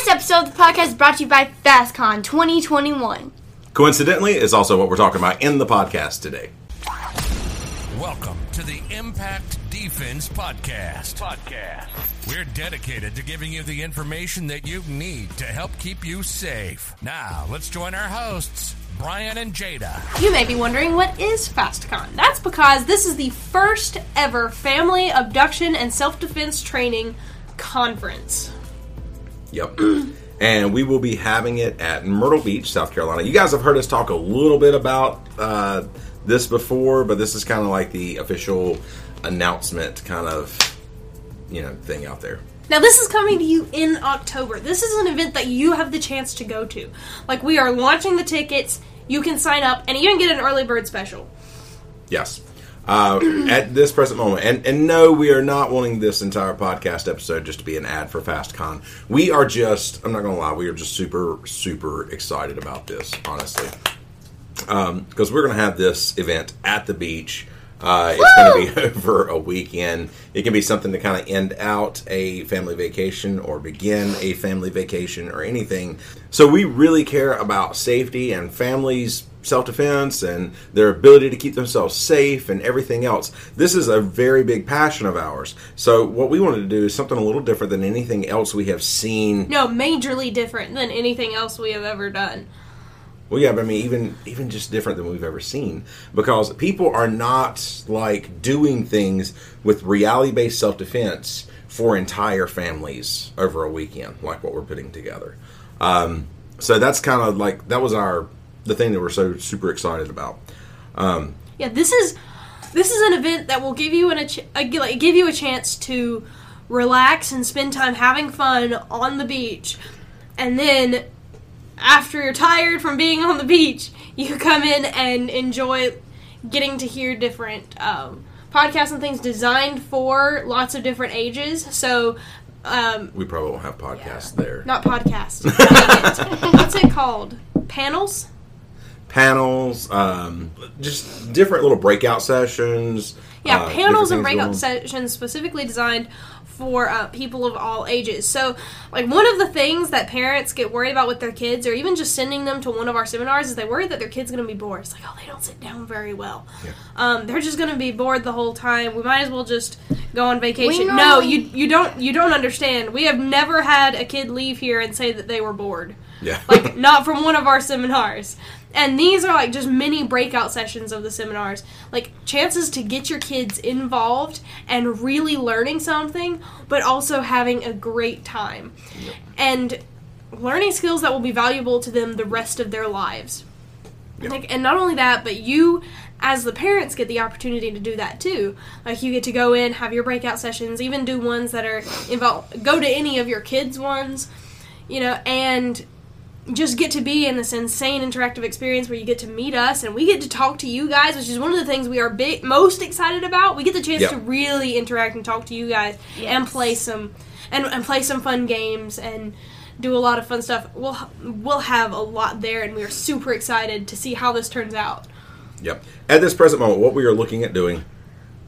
This episode of the podcast is brought to you by FastCon 2021. Coincidentally, is also what we're talking about in the podcast today. Welcome to the Impact Defense Podcast. Podcast. We're dedicated to giving you the information that you need to help keep you safe. Now, let's join our hosts, Brian and Jada. You may be wondering what is FastCon. That's because this is the first ever family abduction and self defense training conference. Yep. and we will be having it at Myrtle Beach, South Carolina. You guys have heard us talk a little bit about uh, this before, but this is kind of like the official announcement kind of you know thing out there. Now, this is coming to you in October. This is an event that you have the chance to go to. Like, we are launching the tickets, you can sign up, and even get an early bird special. Yes. Uh, at this present moment, and, and no, we are not wanting this entire podcast episode just to be an ad for FastCon. We are just, I'm not going to lie, we are just super, super excited about this, honestly. Because we're going to have this event at the beach. Uh, it's going to be over a weekend. It can be something to kind of end out a family vacation or begin a family vacation or anything. So we really care about safety and families' self defense and their ability to keep themselves safe and everything else. This is a very big passion of ours. So what we wanted to do is something a little different than anything else we have seen. No, majorly different than anything else we have ever done. Well, yeah, but I mean, even even just different than we've ever seen because people are not like doing things with reality based self defense for entire families over a weekend, like what we're putting together. Um, so that's kind of like that was our the thing that we're so super excited about. Yeah, this is this is an event that will give you an, a, give you a chance to relax and spend time having fun on the beach, and then after you're tired from being on the beach, you come in and enjoy getting to hear different um, podcasts and things designed for lots of different ages. So, um, We probably won't have podcasts there. not podcasts. What's it called? Panels. Panels, um, just different little breakout sessions. Yeah, uh, panels and breakout sessions specifically designed for uh, people of all ages. So, like, one of the things that parents get worried about with their kids, or even just sending them to one of our seminars, is they worry that their kid's going to be bored. It's like, oh, they don't sit down very well. Um, they're just going to be bored the whole time. We might as well just go on vacation. We no, you you don't you don't understand. We have never had a kid leave here and say that they were bored Yeah. like not from one of our seminars. And these are like just mini breakout sessions of the seminars, like chances to get your kids involved and really learning something, but also having a great time. And learning skills that will be valuable to them the rest of their lives. Like, and not only that, but you, as the parents, get the opportunity to do that too. Like, you get to go in, have your breakout sessions, even do ones that are involved. Go to any of your kids' ones, you know, and just get to be in this insane interactive experience where you get to meet us and we get to talk to you guys, which is one of the things we are big, most excited about. We get the chance Yep. to really interact and talk to you guys and play some and, and play some fun games and do a lot of fun stuff. We'll we'll have a lot there, and we are super excited to see how this turns out. Yep. At this present moment, what we are looking at doing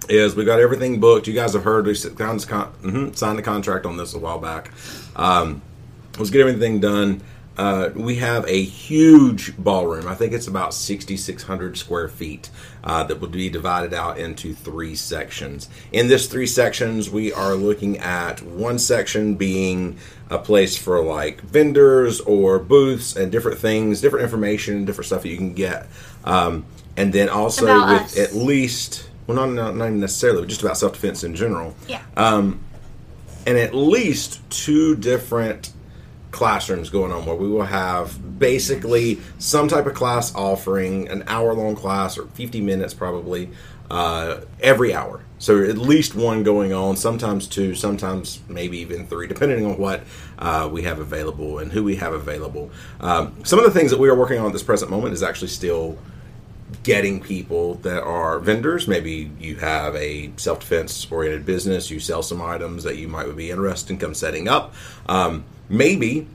is we got everything booked. You guys have heard we signed, con- mhm, signed the contract on this a while back. Um, let's get everything done. Uh, we have a huge ballroom. I think it's about 6,600 square feet uh, that will be divided out into three sections. In this three sections, we are looking at one section being a place for like vendors or booths and different things, different information, different stuff that you can get. Um, and then also About with us. at least, well, not, not, not even necessarily, but just about self defense in general Yeah. and at least two different classrooms going on where we will have basically some type of class offering an hour long class or 50 minutes probably uh, every hour. So at least one going on sometimes two sometimes maybe even three depending on what uh, we have available and who we have available. Um, some of the things that we are working on at this present moment is actually still getting people that are vendors. Maybe you have a self defense oriented business, you sell some items that you might be interested in come setting up. Um, maybe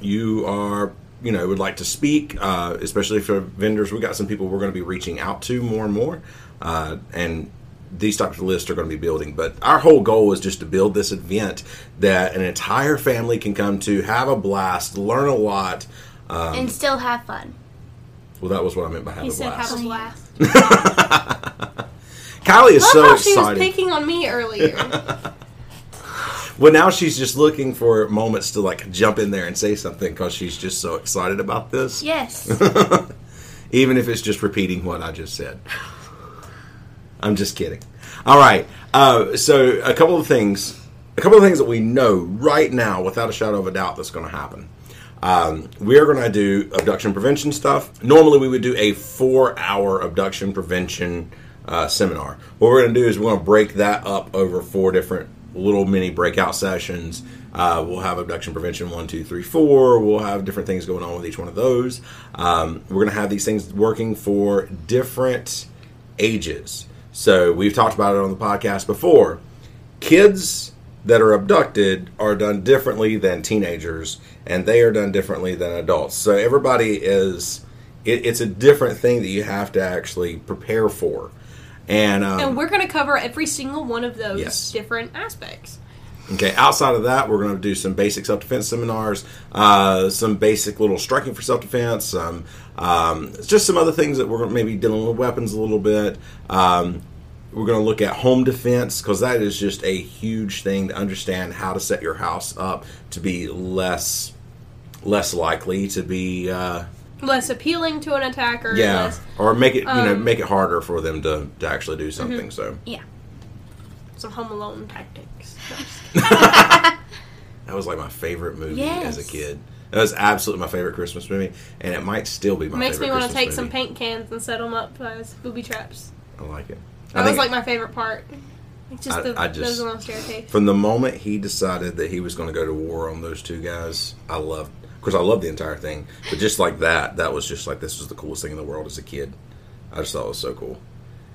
you are you know would like to speak, uh, especially for vendors. We got some people we're going to be reaching out to more and more, uh, and these types of lists are going to be building. But our whole goal is just to build this event that an entire family can come to, have a blast, learn a lot. Um, and still have fun. Well, that was what I meant by have He a said blast. have a blast. Kylie is Love so how she was excited. picking on me earlier. Well, now she's just looking for moments to like jump in there and say something because she's just so excited about this. Yes. even if it's just repeating what I just said. I'm just kidding. All right. Uh, so a couple of things, a couple of things that we know right now, without a shadow of a doubt, that's going to happen. Um, we are going to do abduction prevention stuff. Normally, we would do a four-hour abduction prevention uh, seminar. What we're going to do is we're going to break that up over four different little mini breakout sessions. Uh, we'll have abduction prevention one, two, three, four. We'll have different things going on with each one of those. Um, we're going to have these things working for different ages. So we've talked about it on the podcast before. Kids that are abducted are done differently than teenagers, and they are done differently than adults. So everybody is. It, it's a different thing that you have to actually prepare for. And, um, and we're going to cover every single one of those Yes. different aspects. Okay, outside of that, we're going to do some basic self defense seminars, uh, some basic little striking for self defense, some um, just some other things that we're maybe dealing with weapons a little bit. Um, we're going to look at home defense because that is just a huge thing to understand how to set your house up to be less less likely to be uh, Less appealing to an attacker. yeah Less, or make it you know um, make it harder for them to, to actually do something. So yeah. some Home Alone tactics. That was like my favorite movie as a kid. That was absolutely my favorite Christmas movie, and it might still be my Makes me want to take some paint cans and set them up as booby traps. I like it. That was like my favorite part. Just I- the I just- those little staircase. from the moment he decided that he was going to go to war on those two guys, I loved. Of course, I loved the entire thing, but just like that, that was just like this was the coolest thing in the world as a kid. I just thought it was so cool,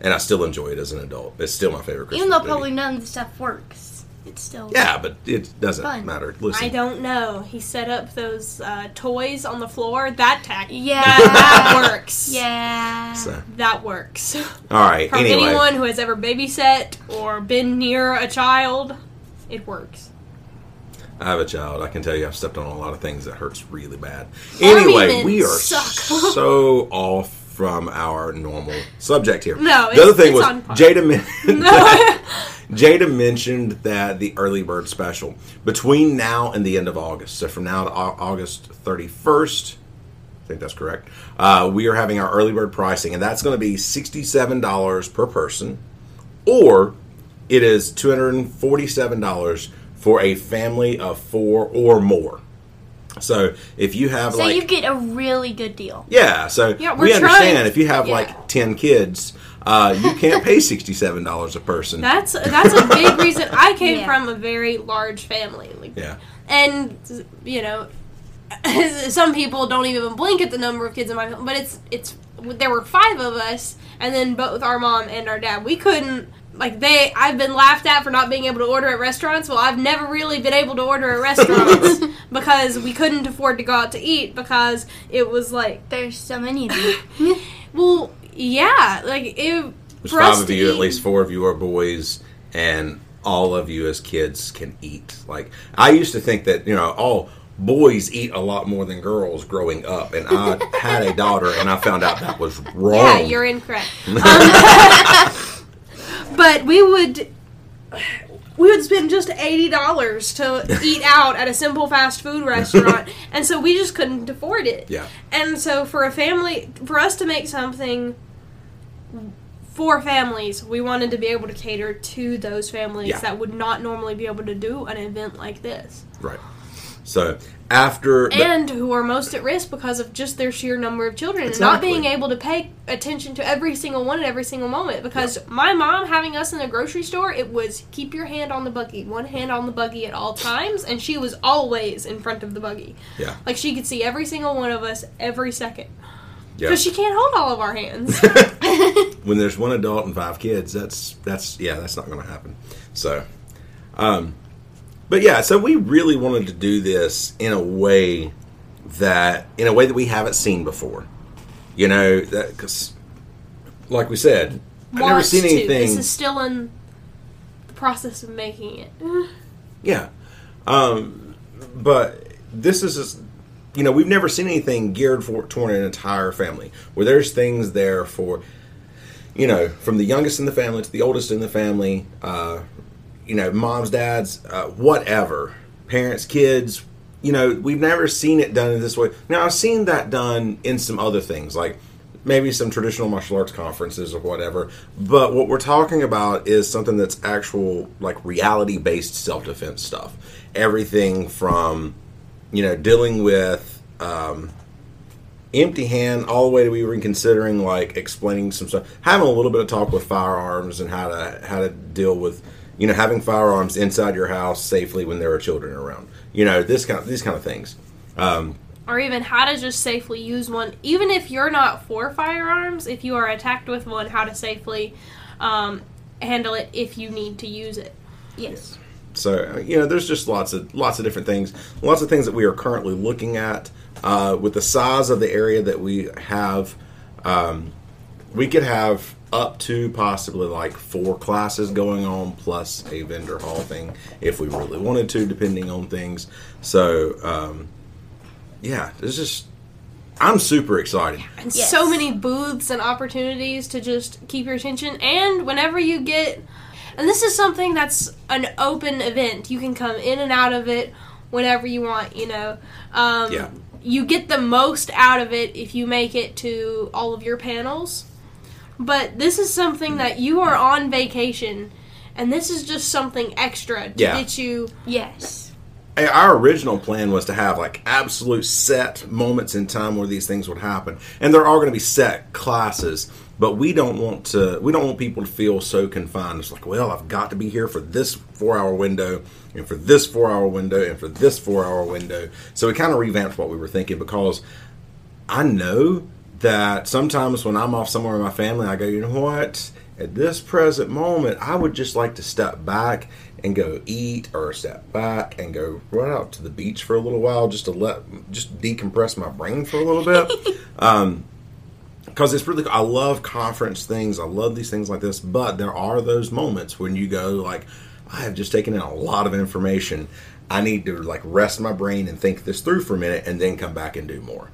and I still enjoy it as an adult. It's still my favorite Christmas Even though movie. probably none of the stuff works, it's still yeah, but it doesn't Fun. matter. Listen, I don't know. He set up those uh, toys on the floor. That tack. Yeah. That, that works. Yeah. So, That works. all right. From anyway, anyone who has ever babysat or been near a child, it works. I have a child. I can tell you, I've stepped on a lot of things that hurts really bad. Anyway, we are suck. so off from our normal subject here. No, the it's- other thing it's was on par. Jada. Men- Jada mentioned that the early bird special between now and the end of August. So from now to August thirty first. I think that's correct. Uh, we are having our early bird pricing, and that's going to be sixty-seven dollars per person, or it is two hundred and forty-seven dollars for a family of four or more. So if you have So like you get a really good deal. yeah, so Yeah, we understand if you have yeah. like ten kids, uh, you can't pay sixty-seven dollars a person. That's that's a big reason. I came Yeah. from a very large family. Like, yeah, and you know some people don't even blink at the number of kids in my family but it's it's there were five of us and then both our mom and our dad we couldn't like they i've been laughed at for not being able to order at restaurants well i've never really been able to order at restaurants because we couldn't afford to go out to eat because it was like There's so many of you. well yeah like it there's for us five of you. At least four of you are boys, and all of you as kids can eat. Like I used to think that you know all boys eat a lot more than girls growing up, and I had a daughter, and I found out that was wrong. Yeah, you're incorrect. Um, but we would we would spend just eighty dollars to eat out at a simple fast food restaurant, and so we just couldn't afford it. Yeah. And so for a family, for us to make something for families, we wanted to be able to cater to those families Yeah. that would not normally be able to do an event like this, right. So after the- and who are most at risk because of just their sheer number of children and not being able to pay attention to every single one at every single moment. Because my mom having us in the grocery store, it was keep your hand on the buggy, one hand on the buggy at all times, and she was always in front of the buggy. yeah, Like she could see every single one of us every second. Yeah. Because she can't hold all of our hands. when there's one adult and five kids, that's that's yeah, that's not going to happen. So, um, but yeah, so we really wanted to do this in a way that in a way that we haven't seen before. You know, that because like we said, I've never seen to. anything. This is still in the process of making it. Yeah. Um, but this is, you know, we've never seen anything geared for toward an entire family where there's things there for, you know, from the youngest in the family to the oldest in the family, uh, you know, moms, dads, uh, whatever, parents, kids. You know, we've never seen it done in this way. Now, I've seen that done in some other things, like maybe some traditional martial arts conferences or whatever. But what we're talking about is something that's actual, like reality based self defense stuff. Everything from, you know, dealing with um, empty hand all the way to we were considering like explaining some stuff, having a little bit of talk with firearms and how to how to deal with, you know, having firearms inside your house safely when there are children around. You know, this kind of, these kind of things. Um, or even how to just safely use one, even if you're not for firearms. If you are attacked with one, how to safely um, handle it if you need to use it. Yes. So you know, there's just lots of lots of different things, lots of things that we are currently looking at. Uh, with the size of the area that we have, um, we could have up to possibly like four classes going on plus a vendor hall thing if we really wanted to, depending on things. So um, yeah, it's just I'm super excited. And Yes. so many booths and opportunities to just keep your attention. And whenever you get, and this is something that's an open event, you can come in and out of it whenever you want, you know. Um, Yeah. You get the most out of it if you make it to all of your panels. But this is something that you are on vacation, and this is just something extra to Yeah. get you. Yes. Our original plan was to have like absolute set moments in time where these things would happen, and there are going to be set classes. But we don't want to. We don't want people to feel so confined. It's like, well, I've got to be here for this four-hour window, and for this four-hour window, and for this four-hour window. So we kind of revamped what we were thinking because I know that sometimes when I'm off somewhere with my family, I go, you know what? At this present moment, I would just like to step back and go eat, or step back and go run out to the beach for a little while, just to let, just decompress my brain for a little bit. um, because it's really, I love conference things. I love these things like this. But there are those moments when you go like, I have just taken in a lot of information. I need to like rest my brain and think this through for a minute, and then come back and do more.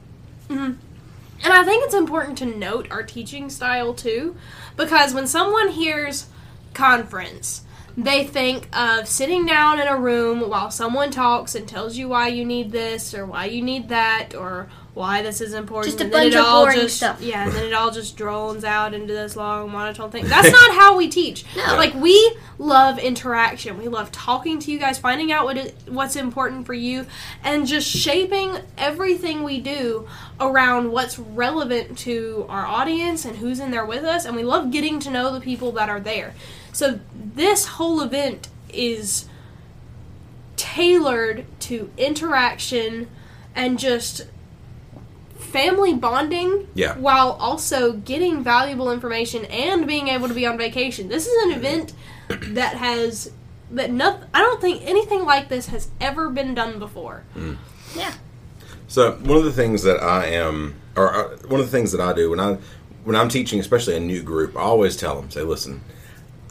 And I think it's important to note our teaching style too, because when someone hears conference, they think of sitting down in a room while someone talks and tells you why you need this or why you need that or why this is important. Just a and then bunch it of all boring just, stuff. Yeah, and then it all just drones out into this long monotone thing. That's not how we teach. No. Like we love interaction. We love talking to you guys, finding out what what's important for you, and just shaping everything we do around what's relevant to our audience and who's in there with us. And we love getting to know the people that are there. So this whole event is tailored to interaction and just family bonding Yeah. while also getting valuable information and being able to be on vacation. This is an event that has that no, I don't think anything like this has ever been done before. Yeah. So one of the things that I am, or uh, one of the things that I do when I when I'm teaching, especially a new group, I always tell them, say, listen,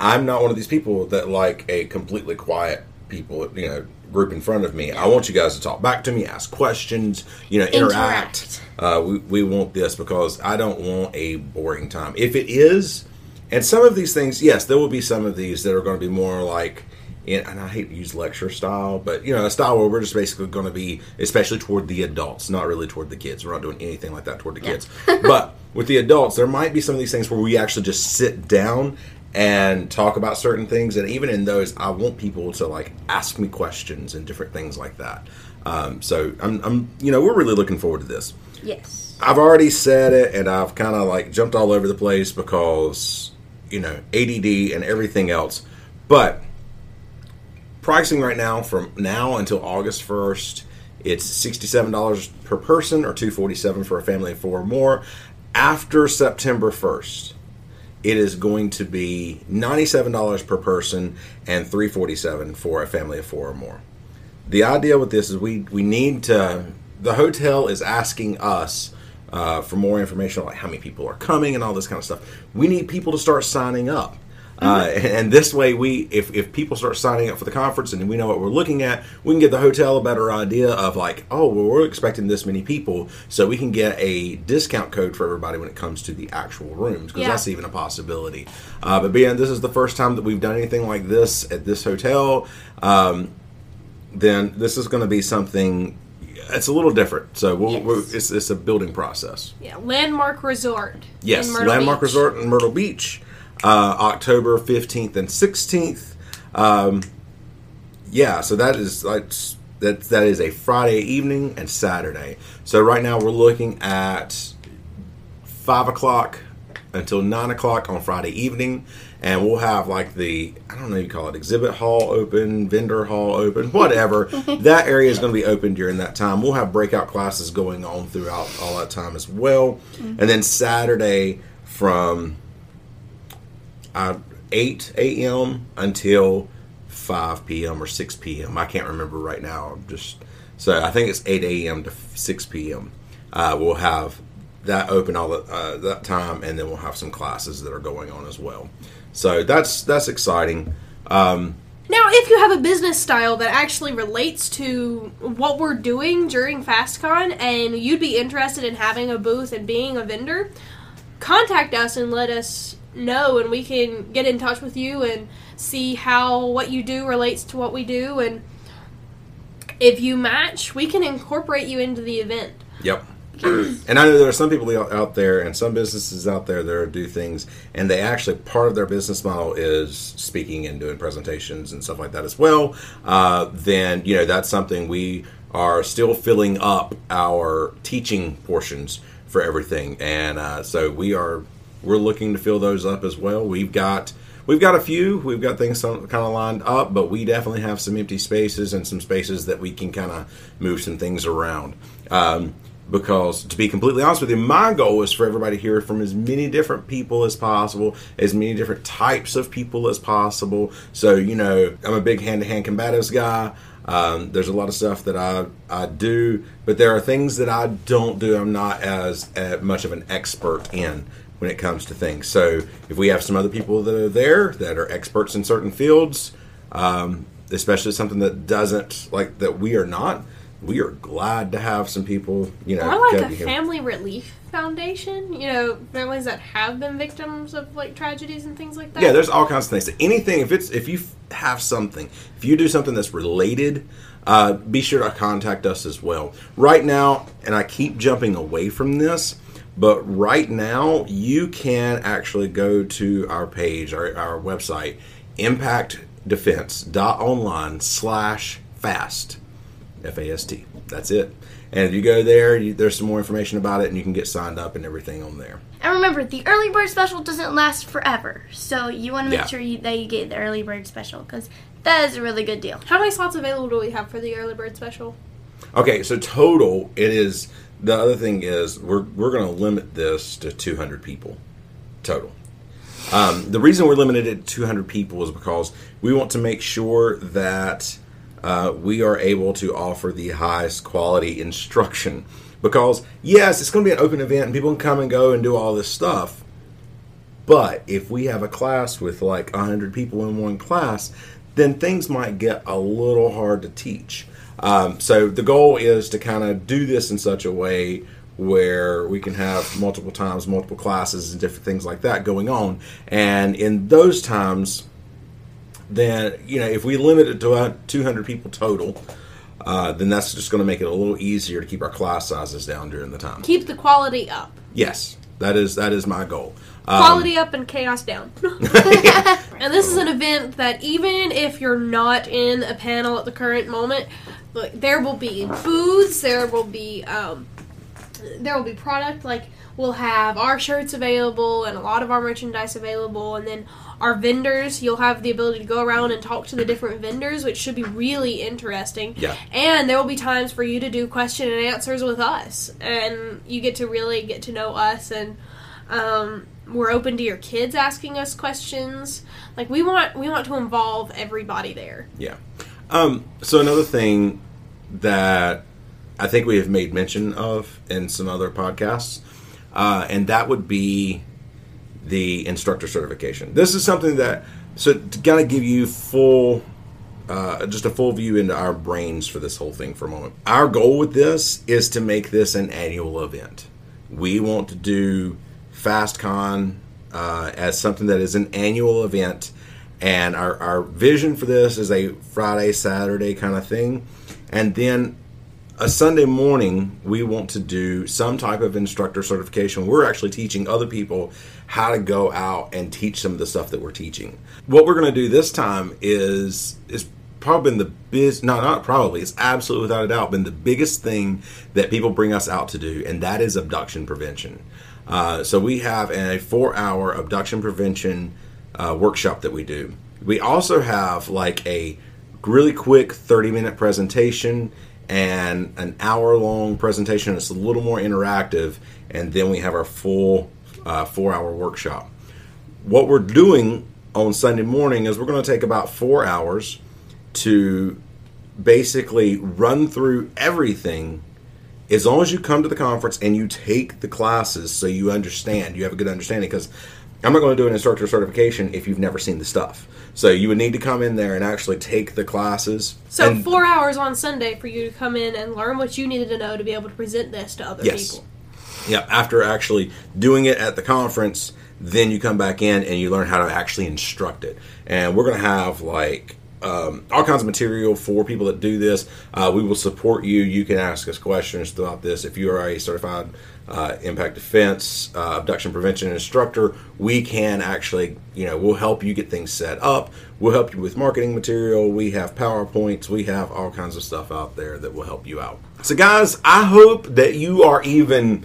I'm not one of these people that like a completely quiet people, you know, group in front of me. I want you guys to talk back to me, ask questions, you know, interact. Interact. Uh, we we want this because I don't want a boring time. If it is, and some of these things, yes, there will be some of these that are going to be more like and I hate to use lecture style, but you know, a style where we're just basically going to be, especially toward the adults, not really toward the kids. We're not doing anything like that toward the kids. but with the adults, there might be some of these things where we actually just sit down and talk about certain things. And even in those, I want people to like ask me questions and different things like that. Um, so I'm, I'm, you know, we're really looking forward to this. Yes. I've already said it, and I've kind of like jumped all over the place because you know ADD and everything else. But pricing right now from now until August first, it's sixty-seven dollars per person or two forty-seven for a family of four or more. After September first, it is going to be ninety-seven dollars per person and 347 for a family of four or more the idea with this is we we need to the hotel is asking us uh, for more information on like how many people are coming and all this kind of stuff. We need people to start signing up. Uh, and, this way, we if, if people start signing up for the conference and we know what we're looking at, we can get the hotel a better idea of like, oh, well, we're expecting this many people, so we can get a discount code for everybody when it comes to the actual rooms because Yeah. that's even a possibility. Uh, but being this is the first time that we've done anything like this at this hotel, um, then this is going to be something. It's a little different, so we'll, Yes. it's, it's a building process. Yeah, Landmark Resort. Yes, Landmark Beach. Resort in Myrtle Beach, uh, October fifteenth and sixteenth. Um, yeah, so that is like that. That is a Friday evening and Saturday. So right now we're looking at five o'clock until nine o'clock on Friday evening, and we'll have like the I don't know what you call it exhibit hall open, vendor hall open, whatever. that area is going to be open during that time. We'll have breakout classes going on throughout all that time as well, and then Saturday from uh, eight a.m. until five p.m. or six p.m. I can't remember right now. I'm just so I think it's eight a.m. to six p.m. Uh, we'll have that open all the, uh, that time, and then we'll have some classes that are going on as well. So that's that's exciting. Um, Now, if you have a business style that actually relates to what we're doing during FastCon and you'd be interested in having a booth and being a vendor, contact us and let us know and we can get in touch with you and see how what you do relates to what we do and if you match, we can incorporate you into the event. Yep. and I know there are some people out- there and some businesses out there that do things, and they actually part of their business model is speaking and doing presentations and stuff like that as well. Uh, then you know that's something we are still filling up our teaching portions for everything, and uh, so we are we're looking to fill those up as well. We've got we've got a few, we've got things kind of lined up, but we definitely have some empty spaces and some spaces that we can kind of move some things around. Um, because to be completely honest with you, my goal is for everybody to hear from as many different people as possible, as many different types of people as possible. So you know, I'm a big hand-to-hand combatives guy. Um, there's a lot of stuff that I I do, but there are things that I don't do. I'm not as uh, much of an expert in when it comes to things. So if we have some other people that are there that are experts in certain fields, um, especially something that doesn't like that we are not, we are glad to have some people. You know, Or like a here. family relief foundation, you know, families that have been victims of like tragedies and things like that. Yeah, there's all kinds of things. Anything if it's if you have something, if you do something that's related, uh, be sure to contact us as well. Right now, and I keep jumping away from this, but right now you can actually go to our page, our, our website, impactdefense.online slash fast. F A S T. That's it. And if you go there, you, there's some more information about it, and you can get signed up and everything on there. And remember, the early bird special doesn't last forever, so you want to make Yeah. sure you, that you get the early bird special because that is a really good deal. How many slots available do we have for the early bird special? Okay, so total it is. The other thing is we're we're going to limit this to 200 people total. Um, the reason we're limited at 200 people is because we want to make sure that uh, we are able to offer the highest quality instruction. Because yes, it's going to be an open event and people can come and go and do all this stuff. But if we have a class with like 100 people in one class, then things might get a little hard to teach. Um, so the goal is to kind of do this in such a way where we can have multiple times, multiple classes, and different things like that going on. And in those times, then, you know, if we limit it to uh, 200 people total, uh, then that's just going to make it a little easier to keep our class sizes down during the time. Keep the quality up. Yes, that is that is my goal. Um, Quality up and chaos down. and this is an event that even if you're not in a panel at the current moment, there will be booths, there will be um, there will be product like we'll have our shirts available and a lot of our merchandise available and then our vendors you'll have the ability to go around and talk to the different vendors which should be really interesting Yeah. and there will be times for you to do question and answers with us and you get to really get to know us and um, we're open to your kids asking us questions like we want we want to involve everybody there Yeah. Um, so another thing that I think we have made mention of in some other podcasts, uh, and that would be the instructor certification. This is something that so to kind of give you full. Uh, just a full view into our brains for this whole thing for a moment. Our goal with this is to make this an annual event. We want to do FastCon uh, as something that is an annual event, and our, our vision for this is a Friday, Saturday kind of thing. And then a Sunday morning, we want to do some type of instructor certification. We're actually teaching other people how to go out and teach some of the stuff that we're teaching. What we're going to do this time is is probably been the biz no not probably it's absolutely without a doubt been the biggest thing that people bring us out to do and that is abduction prevention uh, so we have a four hour abduction prevention uh, workshop that we do. We also have like a really quick 30 minute presentation and an hour long presentation it's a little more interactive and then we have our full uh, four hour workshop. What we're doing on sunday morning is we're going to take about four hours to basically run through everything as long as you come to the conference and you take the classes so you understand, you have a good understanding. Because I'm not going to do an instructor certification if you've never seen the stuff. So you would need to come in there and actually take the classes. So And- four hours on Sunday for you to come in and learn what you needed to know to be able to present this to other Yes. people. Yeah, after actually doing it at the conference, then you come back in and you learn how to actually instruct it. And we're going to have like um, all kinds of material for people that do this. Uh, we will support you. You can ask us questions throughout this. If you are a certified uh, impact defense uh, abduction prevention instructor, we can actually, you know, we'll help you get things set up. We'll help you with marketing material. We have PowerPoints. We have all kinds of stuff out there that will help you out. So, guys, I hope that you are even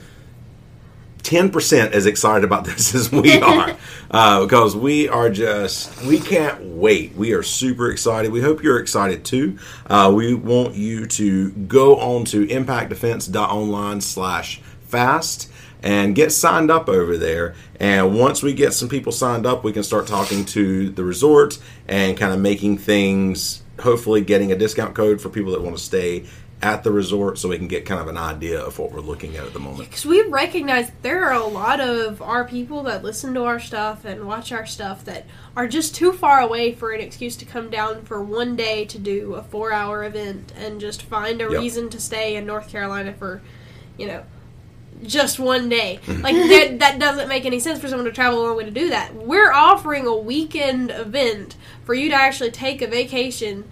10% as excited about this as we are. Uh, because we are just we can't wait. We are super excited. We hope you're excited too. Uh, we want you to go on to impactdefense.online slash fast and get signed up over there. And once we get some people signed up we can start talking to the resort and kind of making things hopefully getting a discount code for people that want to stay at the resort so we can get kind of an idea of what we're looking at at the moment Because we recognize there are a lot of our people that listen to our stuff and watch our stuff that are just too far away for an excuse to come down for one day to do a four hour event and just find a Yep. reason to stay in North Carolina for, you know, just one day. Mm-hmm. Like that, that doesn't make any sense for someone to travel a long way to do that. We're offering a weekend event for you to actually take a vacation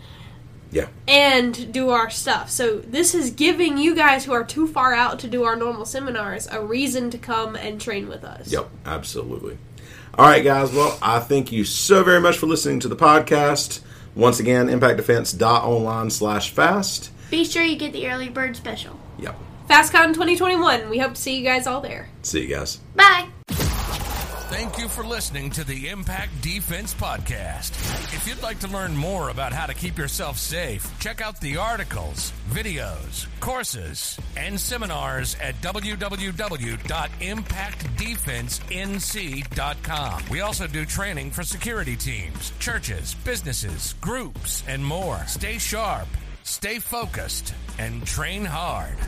yeah and do our stuff. So this is giving you guys who are too far out to do our normal seminars a reason to come and train with us. Yep, absolutely. All right, guys. Well, I thank you so very much for listening to the podcast. Once again, impactdefense.online slash fast. Be sure you get the early bird special. Yep. FastCon 2021. We hope to see you guys all there. See you guys. Bye. Thank you for listening to the Impact Defense Podcast. If you'd like to learn more about how to keep yourself safe, check out the articles, videos, courses, and seminars at www.impactdefensenc.com. We also do training for security teams, churches, businesses, groups, and more. Stay sharp, stay focused, and train hard.